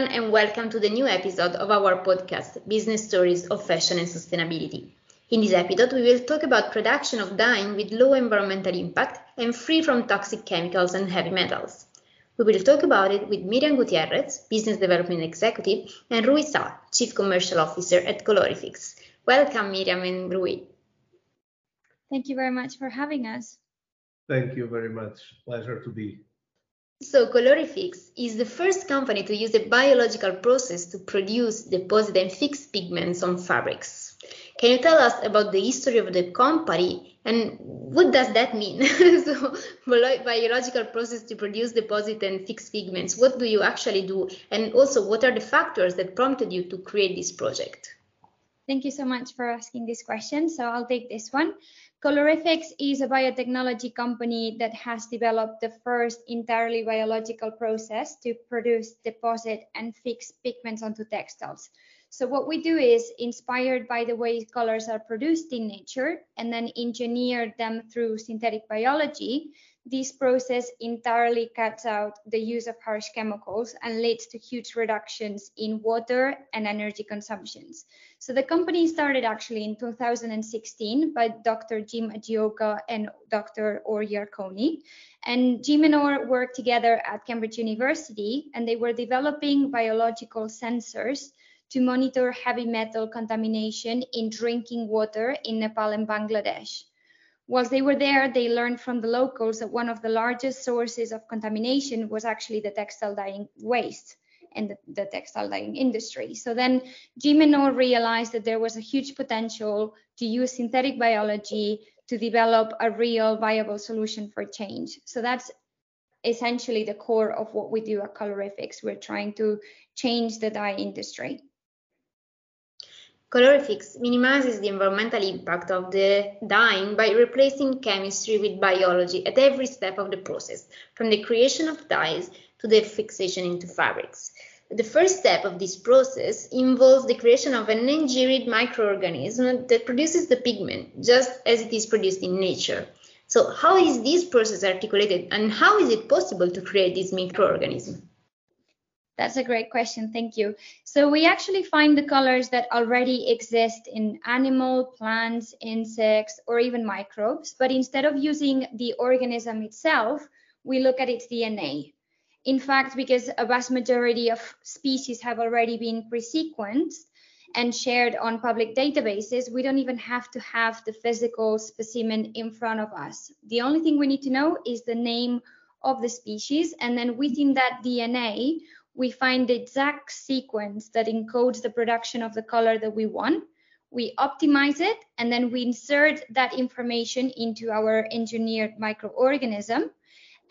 everyone, and welcome to the new episode of our podcast, Business Stories of Fashion and Sustainability. In this episode, we will talk about production of dyeing with low environmental impact and free from toxic chemicals and heavy metals. We will talk about it with Miriam Gutierrez, Business Development Executive, and Rui Sa, Chief Commercial Officer at Colorifix. Welcome, Miriam and Rui. Thank you very much for having us. Thank you very much. Pleasure to be. So Colorifix is the first company to use a biological process to produce, deposit and fix pigments on fabrics. Can you tell us about the history of the company and what does that mean? so biological process to produce, deposit and fix pigments, what do you actually do? And also what are the factors that prompted you to create this project? Thank you so much for asking this question. So I'll take this one. Colorifix is a biotechnology company that has developed the first entirely biological process to produce, deposit, and fix pigments onto textiles. So what we do is inspired by the way colors are produced in nature and then engineer them through synthetic biology this process entirely cuts out the use of harsh chemicals and leads to huge reductions in water and energy consumptions. So the company started actually in 2016 by Dr. Jim Ajioka and Dr. Or Yarkoni. And Jim and Or worked together at Cambridge University and they were developing biological sensors to monitor heavy metal contamination in drinking water in Nepal and Bangladesh. Whilst they were there, they learned from the locals that one of the largest sources of contamination was actually the textile dyeing waste and the, the textile dyeing industry. So then Noel realized that there was a huge potential to use synthetic biology to develop a real viable solution for change. So that's essentially the core of what we do at Colorifix. We're trying to change the dye industry. Colorifix minimizes the environmental impact of the dyeing by replacing chemistry with biology at every step of the process, from the creation of dyes to the fixation into fabrics. The first step of this process involves the creation of an engineered microorganism that produces the pigment, just as it is produced in nature. So how is this process articulated and how is it possible to create this microorganism? That's a great question. Thank you. So we actually find the colors that already exist in animal, plants, insects, or even microbes. But instead of using the organism itself, we look at its DNA. In fact, because a vast majority of species have already been pre-sequenced and shared on public databases, we don't even have to have the physical specimen in front of us. The only thing we need to know is the name of the species. And then within that DNA, we find the exact sequence that encodes the production of the color that we want. We optimize it and then we insert that information into our engineered microorganism.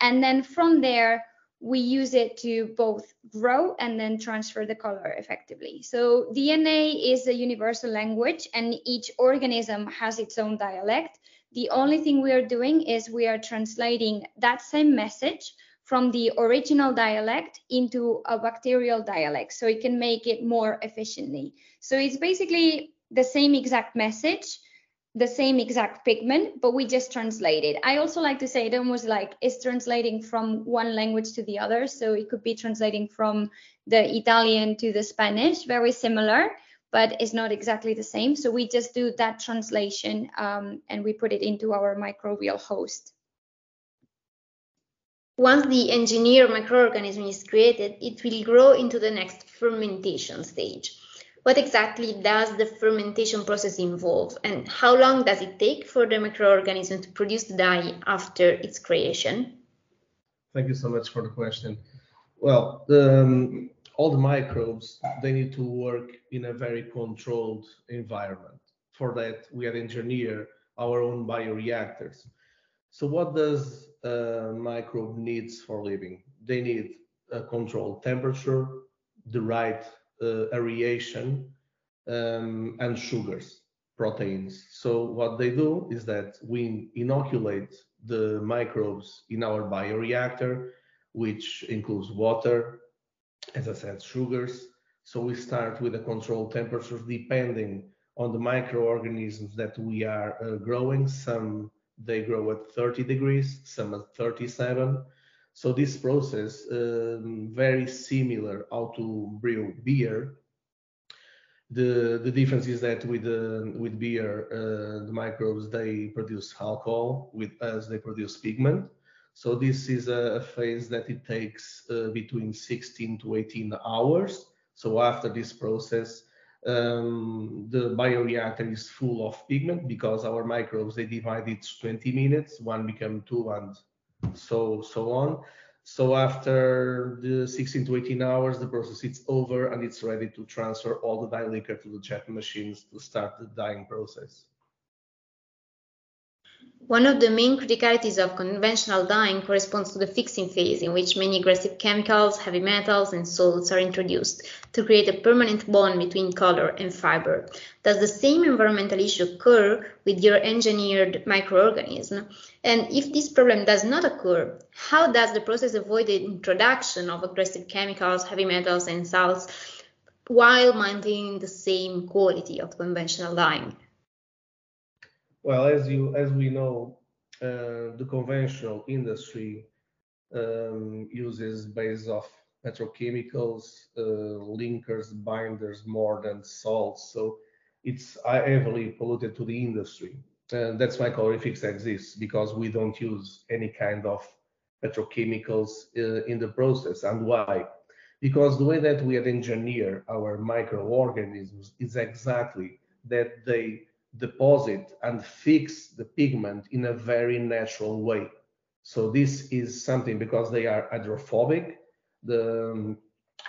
And then from there, we use it to both grow and then transfer the color effectively. So DNA is a universal language and each organism has its own dialect. The only thing we are doing is we are translating that same message from the original dialect into a bacterial dialect so it can make it more efficiently. So it's basically the same exact message, the same exact pigment, but we just translate it. I also like to say it almost like it's translating from one language to the other. So it could be translating from the Italian to the Spanish, very similar, but it's not exactly the same. So we just do that translation um, and we put it into our microbial host. Once the engineered microorganism is created, it will grow into the next fermentation stage. What exactly does the fermentation process involve and how long does it take for the microorganism to produce the dye after its creation? Thank you so much for the question. Well, um, all the microbes, they need to work in a very controlled environment. For that, we have engineered our own bioreactors. So what does a microbe needs for living? They need a controlled temperature, the right uh, aeration, um, and sugars, proteins. So what they do is that we inoculate the microbes in our bioreactor, which includes water, as I said, sugars. So we start with a controlled temperature depending on the microorganisms that we are uh, growing. Some they grow at 30 degrees, some at 37. So this process, um, very similar how to brew beer. The, the difference is that with uh, with beer, uh, the microbes they produce alcohol, with us they produce pigment. So this is a phase that it takes uh, between 16 to 18 hours. So after this process, um, the bioreactor is full of pigment because our microbes they divide it 20 minutes, one become two and so so on. So after the 16 to 18 hours, the process is over and it's ready to transfer all the dye liquor to the jet machines to start the dyeing process. One of the main criticalities of conventional dyeing corresponds to the fixing phase, in which many aggressive chemicals, heavy metals, and salts are introduced to create a permanent bond between color and fiber. Does the same environmental issue occur with your engineered microorganism? And if this problem does not occur, how does the process avoid the introduction of aggressive chemicals, heavy metals, and salts while maintaining the same quality of conventional dyeing? Well, as you as we know, uh, the conventional industry um, uses base of petrochemicals, uh, linkers, binders more than salts. So it's heavily polluted to the industry. And that's why Colorifix exists because we don't use any kind of petrochemicals uh, in the process. And why? Because the way that we engineer our microorganisms is exactly that they deposit and fix the pigment in a very natural way. So this is something because they are hydrophobic, the, um,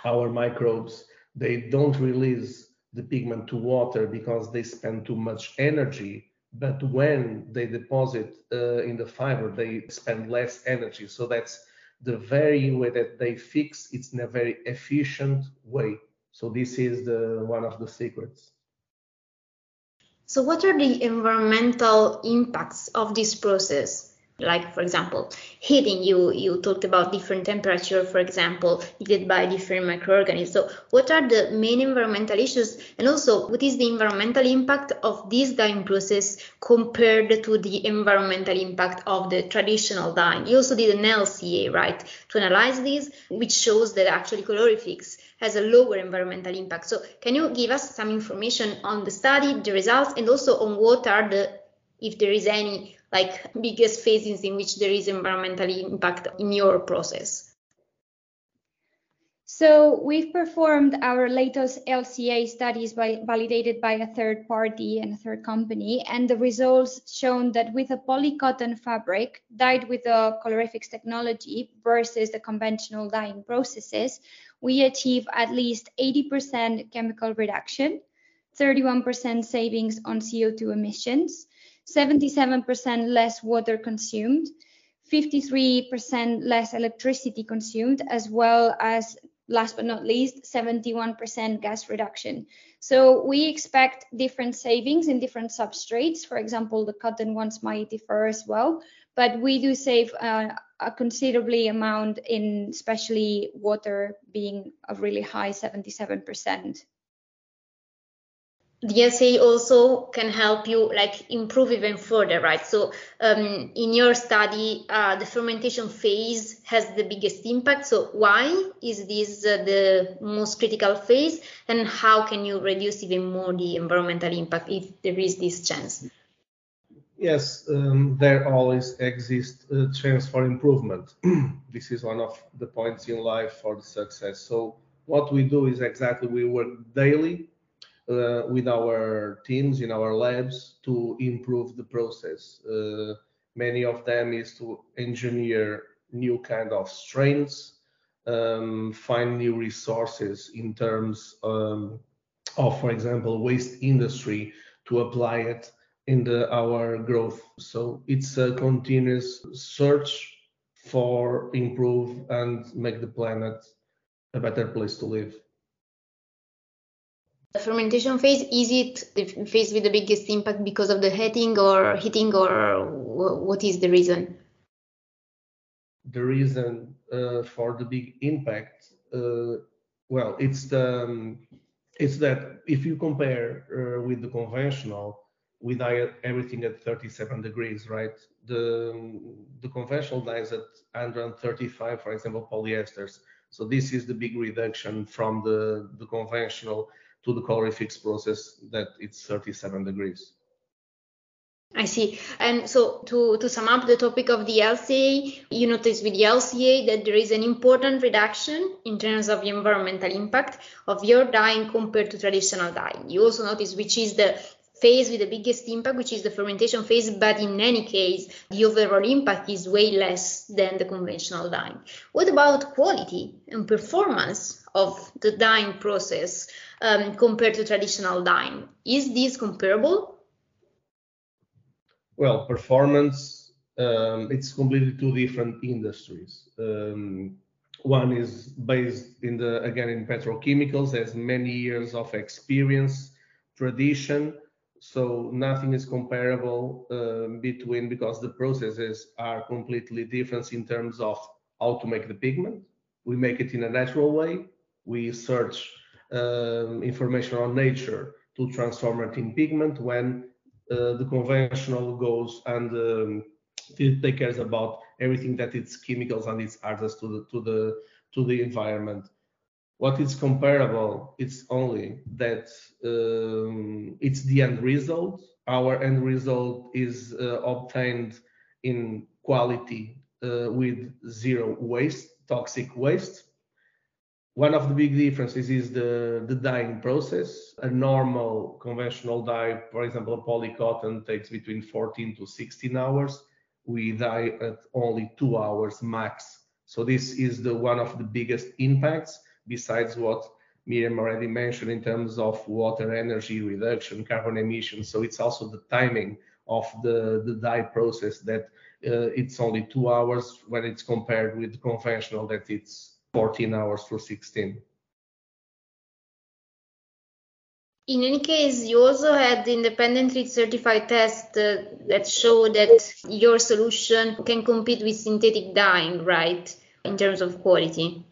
our microbes, they don't release the pigment to water because they spend too much energy. But when they deposit uh, in the fiber, they spend less energy. So that's the very way that they fix. It's in a very efficient way. So this is the one of the secrets. So what are the environmental impacts of this process? Like, for example, heating, you, you talked about different temperature, for example, needed by different microorganisms. So what are the main environmental issues? And also, what is the environmental impact of this dyeing process compared to the environmental impact of the traditional dyeing? You also did an LCA, right, to analyze this, which shows that actually Colorifix has a lower environmental impact. So can you give us some information on the study, the results, and also on what are the, if there is any, like biggest phases in which there is environmental impact in your process? So we've performed our latest LCA studies by, validated by a third party and a third company, and the results shown that with a polycotton fabric dyed with the Colorifix technology versus the conventional dyeing processes, we achieve at least 80% chemical reduction, 31% savings on CO2 emissions, 77% less water consumed, 53% less electricity consumed, as well as last but not least, 71% gas reduction. So we expect different savings in different substrates. For example, the cotton ones might differ as well, but we do save uh, a considerably amount in especially water being a really high 77% the LCA also can help you like improve even further, right? So um, in your study, uh, the fermentation phase has the biggest impact. So why is this uh, the most critical phase, and how can you reduce even more the environmental impact if there is this chance? Yes, um, there always exists a chance for improvement. this is one of the points in life for the success. So what we do is exactly we work daily uh, with our teams in our labs to improve the process. Uh, many of them is to engineer new kind of strains, um, find new resources in terms um, of, for example, waste industry to apply it in the, our growth. So it's a continuous search for improve and make the planet a better place to live. The fermentation phase is it the phase with the biggest impact because of the heating or heating or what is the reason? The reason uh, for the big impact, uh, well, it's the um, it's that if you compare uh, with the conventional, we dye everything at 37 degrees, right? The the conventional dyes at 135, for example, polyesters. So this is the big reduction from the, the conventional to the Colorifix process that it's 37 degrees. I see. And so to, to sum up the topic of the LCA, you notice with the LCA that there is an important reduction in terms of the environmental impact of your dyeing compared to traditional dyeing. You also notice which is the phase with the biggest impact, which is the fermentation phase, but in any case, the overall impact is way less than the conventional dyeing. What about quality and performance of the dyeing process um, compared to traditional dyeing? Is this comparable? Well, performance, um, it's completely two different industries. Um, one is based in the, again, in petrochemicals, has many years of experience, tradition, so nothing is comparable uh, between because the processes are completely different in terms of how to make the pigment. We make it in a natural way. We search um, information on nature to transform it in pigment when uh, the conventional goes and um, take cares about everything that its chemicals and its adds to the to the to the environment. What is comparable? It's only that um, it's the end result. Our end result is uh, obtained in quality uh, with zero waste, toxic waste. One of the big differences is the, the dyeing process. A normal conventional dye, for example, polycotton takes between 14 to 16 hours. We dye at only two hours max. So this is the one of the biggest impacts besides what Miriam already mentioned in terms of water energy reduction, carbon emissions. So it's also the timing of the, the dye process that uh, it's only two hours when it's compared with conventional that it's 14 hours to 16. In any case, you also had independently certified test uh, that show that your solution can compete with synthetic dyeing, right, in terms of quality?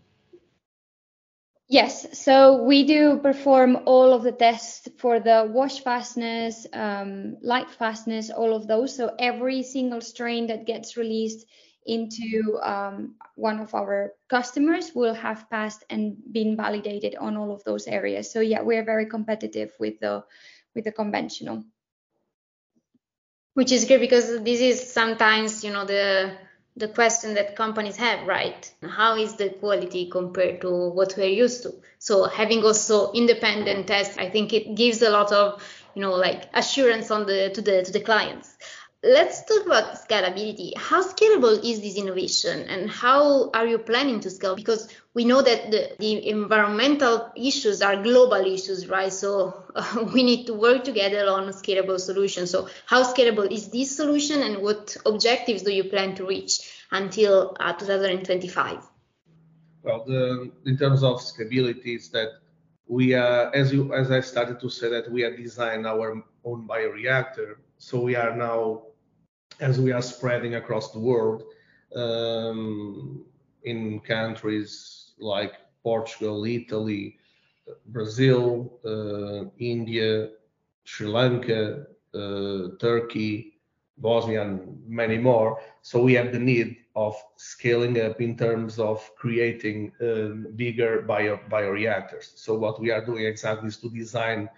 Yes, so we do perform all of the tests for the wash fastness, um, light fastness, all of those. So every single strain that gets released into um, one of our customers will have passed and been validated on all of those areas. So yeah, we're very competitive with the with the conventional. Which is great because this is sometimes you know the the question that companies have, right? How is the quality compared to what we're used to? So having also independent tests, I think it gives a lot of you know like assurance on the to the to the clients let's talk about scalability. How scalable is this innovation and how are you planning to scale? Because we know that the, the environmental issues are global issues, right? So uh, we need to work together on scalable solutions. So how scalable is this solution and what objectives do you plan to reach until uh, 2025? Well, the, in terms of scalability, is that we are, as you, as I started to say that we are designing our own bioreactor. So we are now as we are spreading across the world um, in countries like Portugal, Italy, Brazil, uh, India, Sri Lanka, uh, Turkey, Bosnia, and many more. So we have the need of scaling up in terms of creating um, bigger bio bioreactors. So what we are doing exactly is to design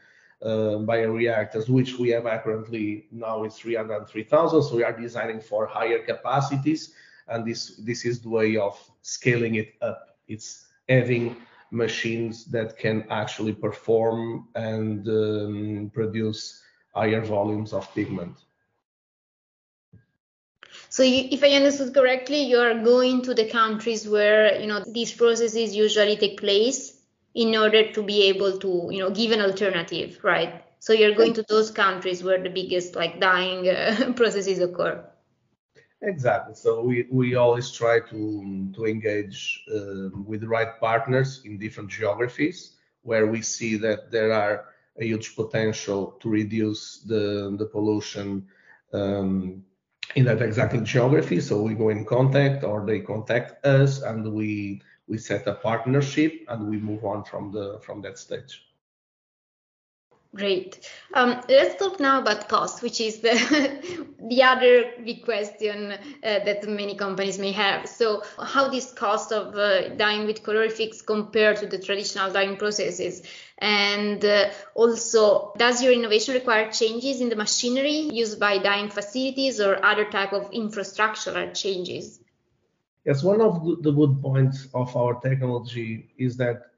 uh, bioreactors, which we have currently now is 303,000. So we are designing for higher capacities, and this this is the way of scaling it up. It's having machines that can actually perform and um, produce higher volumes of pigment. So, if I understood correctly, you are going to the countries where you know these processes usually take place in order to be able to you know give an alternative right? So you're going to those countries where the biggest like dying uh, processes occur. Exactly. So we, we always try to to engage uh, with the right partners in different geographies where we see that there are a huge potential to reduce the the pollution um, in that exact geography. So we go in contact or they contact us and we we set a partnership and we move on from the from that stage. Great. Um, let's talk now about cost, which is the the other big question uh, that many companies may have. So, how this cost of uh, dyeing with Colorifix compare to the traditional dyeing processes, and uh, also does your innovation require changes in the machinery used by dyeing facilities or other type of infrastructural changes? Yes, one of the good points of our technology is that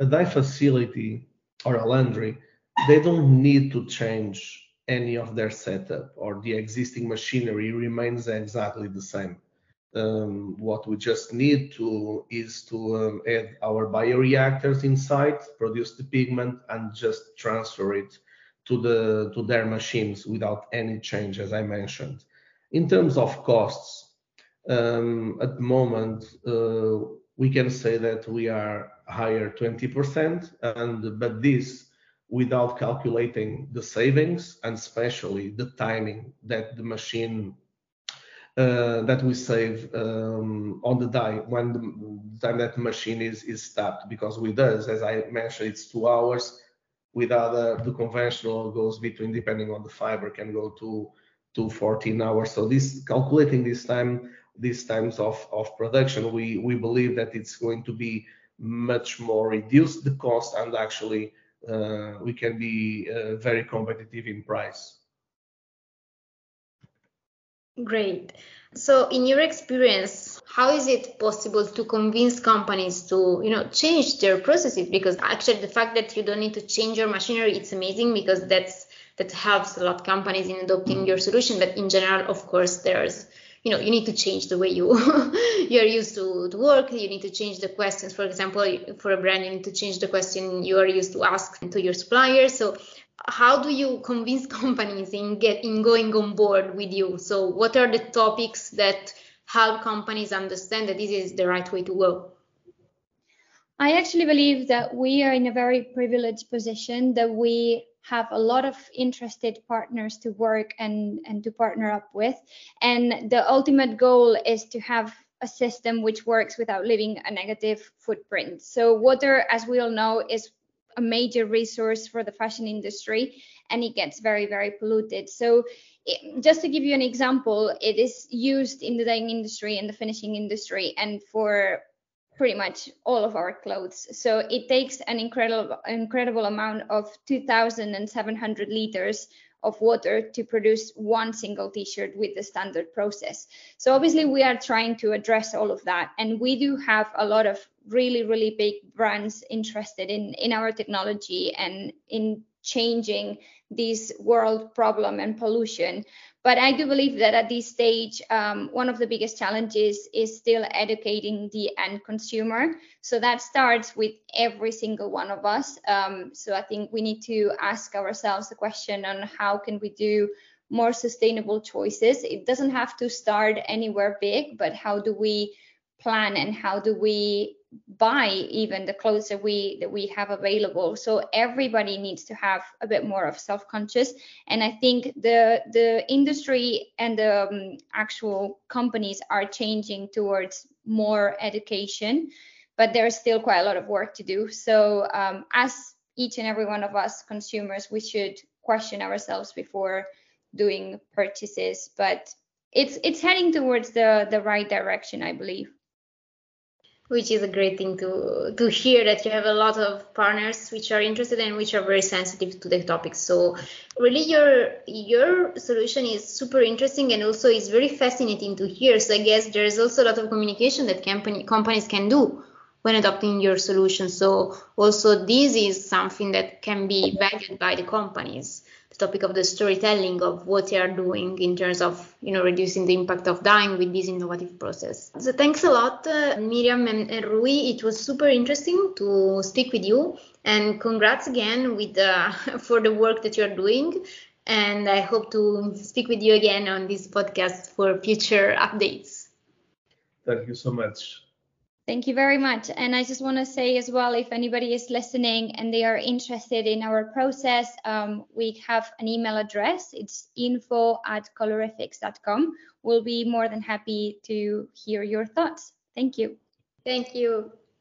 a dye facility or a laundry they don't need to change any of their setup or the existing machinery remains exactly the same. Um, what we just need to is to um, add our bioreactors inside, produce the pigment, and just transfer it to the to their machines without any change, as I mentioned. In terms of costs, um, at the moment uh, we can say that we are higher 20%, and but this without calculating the savings and especially the timing that the machine uh, that we save um, on the dye when the time that the machine is is stopped. Because with us as I mentioned it's two hours. With other the conventional goes between depending on the fiber can go to to 14 hours. So this calculating this time these times of of production we we believe that it's going to be much more reduce the cost and actually uh, we can be uh, very competitive in price. Great. So in your experience, how is it possible to convince companies to, you know, change their processes? Because actually the fact that you don't need to change your machinery, it's amazing because that's that helps a lot companies in adopting your solution. But in general, of course, there's you know you need to change the way you you're used to, to work. You need to change the questions. For example for a brand you need to change the question you are used to ask to your suppliers so how do you convince companies in get in going on board with you? So what are the topics that help companies understand that this is the right way to go? I actually believe that we are in a very privileged position that we have a lot of interested partners to work and, and to partner up with. And the ultimate goal is to have a system which works without leaving a negative footprint. So water, as we all know, is a major resource for the fashion industry and it gets very, very polluted. So it, just to give you an example, it is used in the dyeing industry and the finishing industry and for pretty much all of our clothes. So it takes an incredible incredible amount of 2,700 liters of water to produce one single t-shirt with the standard process. So obviously we are trying to address all of that and we do have a lot of really really big brands interested in in our technology and in changing this world problem and pollution. But I do believe that at this stage, um, one of the biggest challenges is still educating the end consumer. So that starts with every single one of us. Um, so I think we need to ask ourselves the question on how can we do more sustainable choices. It doesn't have to start anywhere big, but how do we plan and how do we buy even the clothes that we that we have available. So everybody needs to have a bit more of self-conscious. And i think the the industry and the um, actual companies are changing towards more education but there's still quite a lot of work to do. So um, as each and every one of us consumers we should question ourselves before doing purchases. But it's it's heading towards the the right direction i believe which is a great thing to to hear that you have a lot of partners which are interested and which are very sensitive to the topic. So really your your solution is super interesting and also is very fascinating to hear. So i guess there's also a lot of communication that company companies can do when adopting your solution. So also this is something that can be valued by the companies topic of the storytelling of what they are doing in terms of you know reducing the impact of dyeing with this innovative process. So thanks a lot uh, miriam and, and, rui. It was super interesting to speak with you. And congrats again with uh, for the work that you're doing. And i hope to speak with you again on this podcast for future updates. Thank you so much Thank you very much. And I just want to say as well, if anybody is listening and they are interested in our process, um, we have an email address. It's info at colorifix.com. We'll be more than happy to hear your thoughts. Thank you. Thank you.